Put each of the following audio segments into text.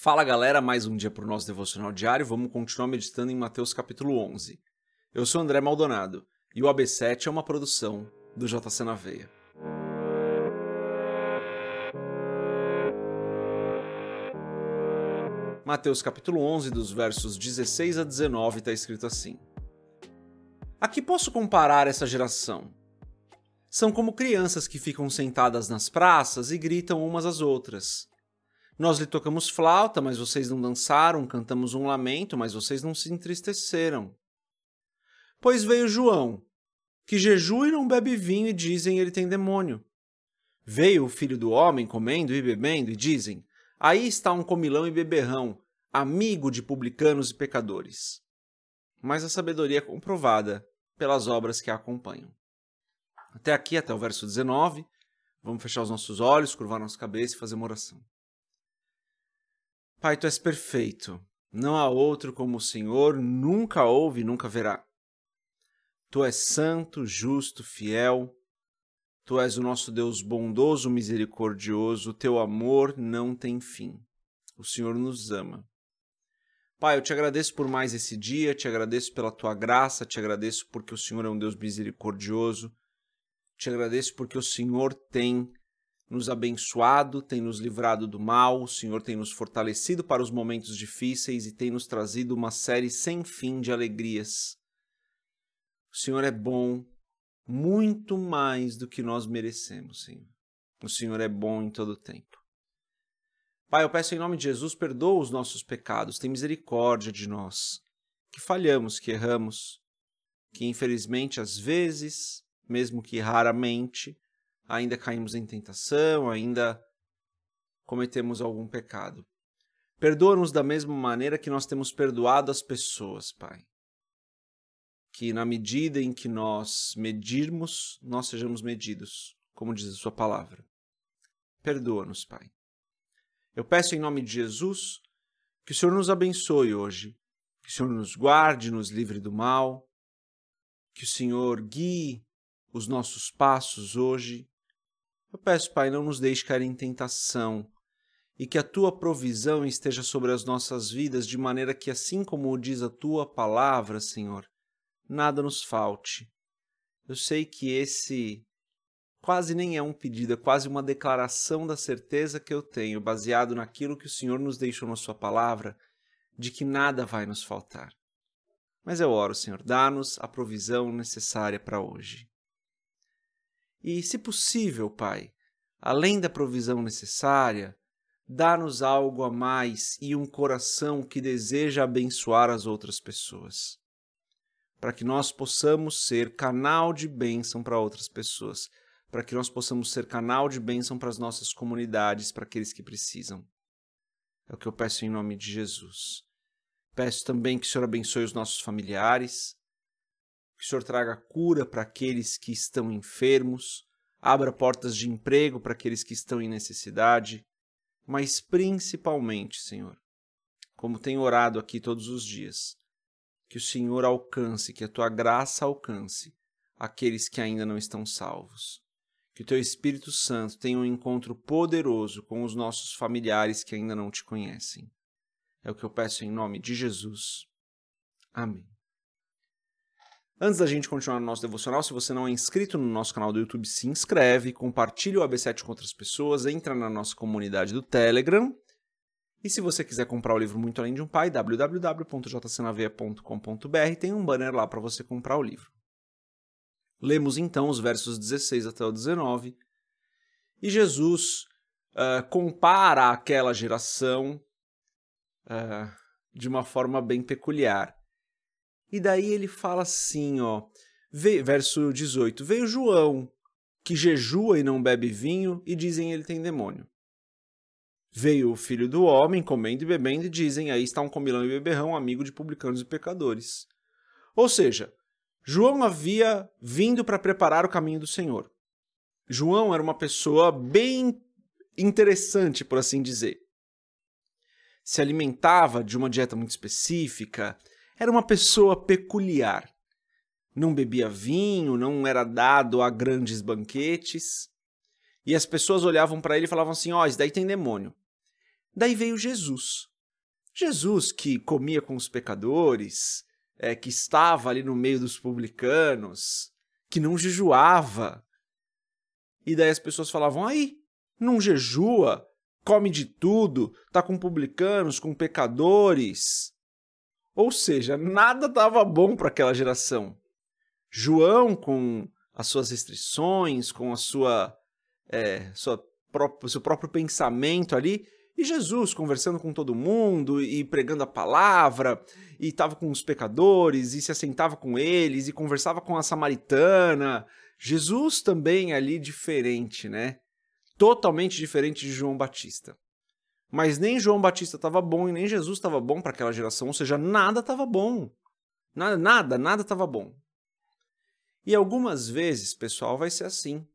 Fala galera, mais um dia para o nosso devocional diário. Vamos continuar meditando em Mateus capítulo 11. Eu sou André Maldonado e o AB7 é uma produção do JC na Veia. Mateus capítulo 11, dos versos 16 a 19, está escrito assim: A que posso comparar essa geração? São como crianças que ficam sentadas nas praças e gritam umas às outras. Nós lhe tocamos flauta, mas vocês não dançaram, cantamos um lamento, mas vocês não se entristeceram. Pois veio João, que jejua e não bebe vinho, e dizem ele tem demônio. Veio o filho do homem comendo e bebendo, e dizem: Aí está um comilão e beberrão, amigo de publicanos e pecadores. Mas a sabedoria é comprovada pelas obras que a acompanham. Até aqui, até o verso 19. Vamos fechar os nossos olhos, curvar nossa cabeça e fazer uma oração. Pai, tu és perfeito. Não há outro como o Senhor, nunca houve e nunca verá. Tu és santo, justo, fiel. Tu és o nosso Deus bondoso, misericordioso. Teu amor não tem fim. O Senhor nos ama. Pai, eu te agradeço por mais esse dia, te agradeço pela tua graça, te agradeço porque o Senhor é um Deus misericordioso. Te agradeço porque o Senhor tem nos abençoado, tem nos livrado do mal, o Senhor tem nos fortalecido para os momentos difíceis e tem nos trazido uma série sem fim de alegrias. O Senhor é bom muito mais do que nós merecemos, Senhor. O Senhor é bom em todo o tempo. Pai, eu peço em nome de Jesus, perdoa os nossos pecados, tem misericórdia de nós, que falhamos, que erramos, que infelizmente às vezes mesmo que raramente, ainda caímos em tentação, ainda cometemos algum pecado. Perdoa-nos da mesma maneira que nós temos perdoado as pessoas, Pai. Que na medida em que nós medirmos, nós sejamos medidos, como diz a Sua palavra. Perdoa-nos, Pai. Eu peço em nome de Jesus que o Senhor nos abençoe hoje, que o Senhor nos guarde, nos livre do mal, que o Senhor guie os nossos passos hoje. Eu peço, Pai, não nos deixe cair em tentação e que a tua provisão esteja sobre as nossas vidas, de maneira que, assim como diz a tua palavra, Senhor, nada nos falte. Eu sei que esse quase nem é um pedido, é quase uma declaração da certeza que eu tenho, baseado naquilo que o Senhor nos deixou na Sua palavra, de que nada vai nos faltar. Mas eu oro, Senhor, dá-nos a provisão necessária para hoje. E, se possível, Pai, além da provisão necessária, dá-nos algo a mais e um coração que deseja abençoar as outras pessoas. Para que nós possamos ser canal de bênção para outras pessoas, para que nós possamos ser canal de bênção para as nossas comunidades, para aqueles que precisam. É o que eu peço em nome de Jesus. Peço também que o Senhor abençoe os nossos familiares, que o Senhor traga cura para aqueles que estão enfermos, abra portas de emprego para aqueles que estão em necessidade, mas principalmente, Senhor, como tenho orado aqui todos os dias, que o Senhor alcance, que a tua graça alcance aqueles que ainda não estão salvos. Que o teu Espírito Santo tenha um encontro poderoso com os nossos familiares que ainda não te conhecem. É o que eu peço em nome de Jesus. Amém. Antes da gente continuar no nosso devocional, se você não é inscrito no nosso canal do YouTube, se inscreve, compartilha o AB7 com outras pessoas, entra na nossa comunidade do Telegram. E se você quiser comprar o livro Muito Além de um Pai, www.jcnaveia.com.br, tem um banner lá para você comprar o livro. Lemos então os versos 16 até o 19. E Jesus uh, compara aquela geração uh, de uma forma bem peculiar. E daí ele fala assim, ó, verso 18: Veio João, que jejua e não bebe vinho, e dizem ele tem demônio. Veio o filho do homem, comendo e bebendo, e dizem aí está um comilão e beberrão, amigo de publicanos e pecadores. Ou seja, João havia vindo para preparar o caminho do Senhor. João era uma pessoa bem interessante, por assim dizer. Se alimentava de uma dieta muito específica, era uma pessoa peculiar. Não bebia vinho, não era dado a grandes banquetes. E as pessoas olhavam para ele e falavam assim: Ó, oh, isso daí tem demônio. Daí veio Jesus. Jesus que comia com os pecadores, é, que estava ali no meio dos publicanos, que não jejuava. E daí as pessoas falavam: aí, não jejua, come de tudo, tá com publicanos, com pecadores. Ou seja, nada estava bom para aquela geração. João, com as suas restrições, com a sua, é, sua próprio, seu próprio pensamento ali, e Jesus conversando com todo mundo e pregando a palavra, e estava com os pecadores, e se assentava com eles, e conversava com a samaritana. Jesus também ali diferente, né? Totalmente diferente de João Batista. Mas nem João Batista estava bom e nem Jesus estava bom para aquela geração, ou seja, nada estava bom. Nada, nada, nada estava bom. E algumas vezes, pessoal, vai ser assim.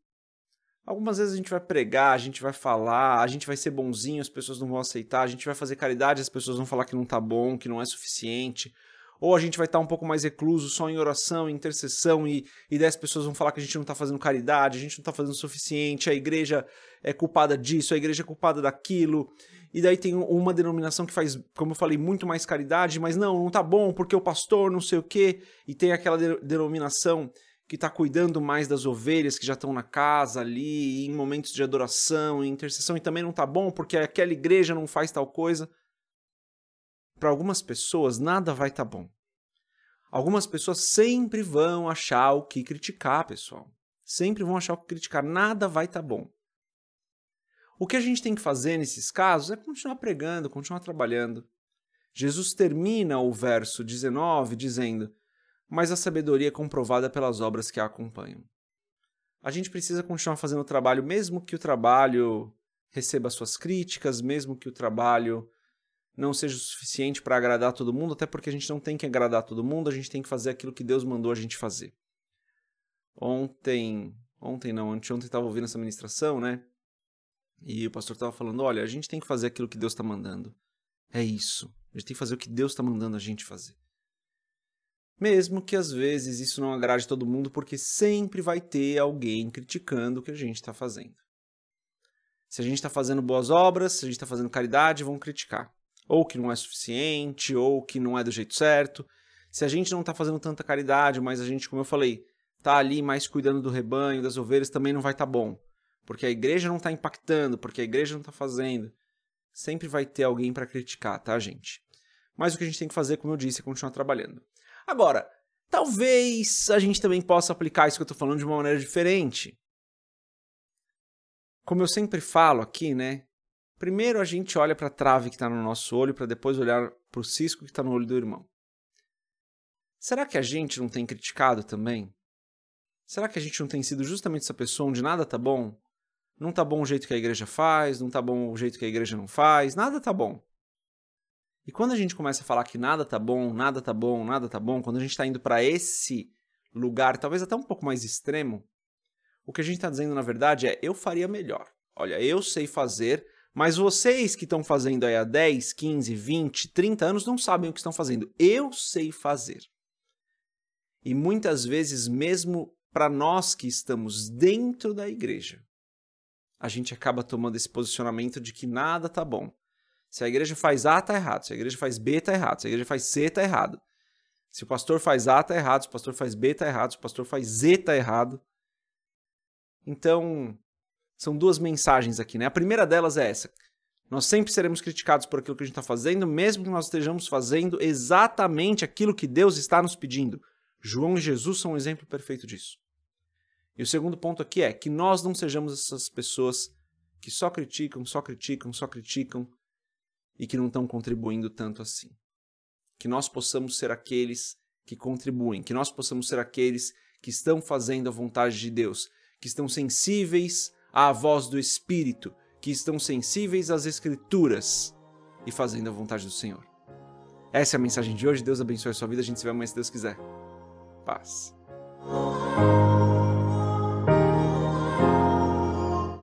Algumas vezes a gente vai pregar, a gente vai falar, a gente vai ser bonzinho, as pessoas não vão aceitar, a gente vai fazer caridade, as pessoas vão falar que não tá bom, que não é suficiente. Ou a gente vai estar um pouco mais recluso, só em oração, em intercessão, e, e as pessoas vão falar que a gente não está fazendo caridade, a gente não está fazendo o suficiente, a igreja é culpada disso, a igreja é culpada daquilo. E daí tem uma denominação que faz, como eu falei, muito mais caridade, mas não, não tá bom, porque o pastor não sei o quê. E tem aquela denominação que está cuidando mais das ovelhas que já estão na casa ali, em momentos de adoração, em intercessão, e também não está bom porque aquela igreja não faz tal coisa. Para algumas pessoas, nada vai estar tá bom. Algumas pessoas sempre vão achar o que criticar, pessoal. Sempre vão achar o que criticar. Nada vai estar tá bom. O que a gente tem que fazer nesses casos é continuar pregando, continuar trabalhando. Jesus termina o verso 19 dizendo: mas a sabedoria é comprovada pelas obras que a acompanham. A gente precisa continuar fazendo o trabalho, mesmo que o trabalho receba suas críticas, mesmo que o trabalho não seja o suficiente para agradar todo mundo, até porque a gente não tem que agradar todo mundo, a gente tem que fazer aquilo que Deus mandou a gente fazer. Ontem, ontem não, anteontem estava ouvindo essa ministração, né? E o pastor estava falando: olha, a gente tem que fazer aquilo que Deus está mandando. É isso. A gente tem que fazer o que Deus está mandando a gente fazer. Mesmo que às vezes isso não agrade todo mundo, porque sempre vai ter alguém criticando o que a gente está fazendo. Se a gente está fazendo boas obras, se a gente está fazendo caridade, vão criticar. Ou que não é suficiente, ou que não é do jeito certo. Se a gente não está fazendo tanta caridade, mas a gente, como eu falei, está ali mais cuidando do rebanho, das ovelhas, também não vai estar tá bom. Porque a igreja não está impactando, porque a igreja não está fazendo. Sempre vai ter alguém para criticar, tá, gente? Mas o que a gente tem que fazer, como eu disse, é continuar trabalhando. Agora, talvez a gente também possa aplicar isso que eu estou falando de uma maneira diferente. Como eu sempre falo aqui, né? Primeiro a gente olha para a trave que está no nosso olho para depois olhar para o cisco que está no olho do irmão. Será que a gente não tem criticado também? Será que a gente não tem sido justamente essa pessoa onde nada tá bom? Não tá bom o jeito que a igreja faz, não tá bom o jeito que a igreja não faz, nada tá bom. E quando a gente começa a falar que nada tá bom, nada tá bom, nada tá bom, quando a gente está indo para esse lugar, talvez até um pouco mais extremo, o que a gente está dizendo na verdade é: eu faria melhor. Olha, eu sei fazer, mas vocês que estão fazendo aí há 10, 15, 20, 30 anos não sabem o que estão fazendo. Eu sei fazer. E muitas vezes, mesmo para nós que estamos dentro da igreja, a gente acaba tomando esse posicionamento de que nada tá bom. Se a igreja faz A, tá errado. Se a igreja faz B, tá errado. Se a igreja faz C, tá errado. Se o pastor faz A, tá errado. Se o pastor faz B, tá errado. Se o pastor faz Z, tá errado. Então, são duas mensagens aqui, né? A primeira delas é essa. Nós sempre seremos criticados por aquilo que a gente está fazendo, mesmo que nós estejamos fazendo exatamente aquilo que Deus está nos pedindo. João e Jesus são um exemplo perfeito disso. E o segundo ponto aqui é que nós não sejamos essas pessoas que só criticam, só criticam, só criticam, e que não estão contribuindo tanto assim. Que nós possamos ser aqueles que contribuem, que nós possamos ser aqueles que estão fazendo a vontade de Deus, que estão sensíveis à voz do Espírito, que estão sensíveis às Escrituras e fazendo a vontade do Senhor. Essa é a mensagem de hoje. Deus abençoe a sua vida. A gente se vê amanhã se Deus quiser. Paz.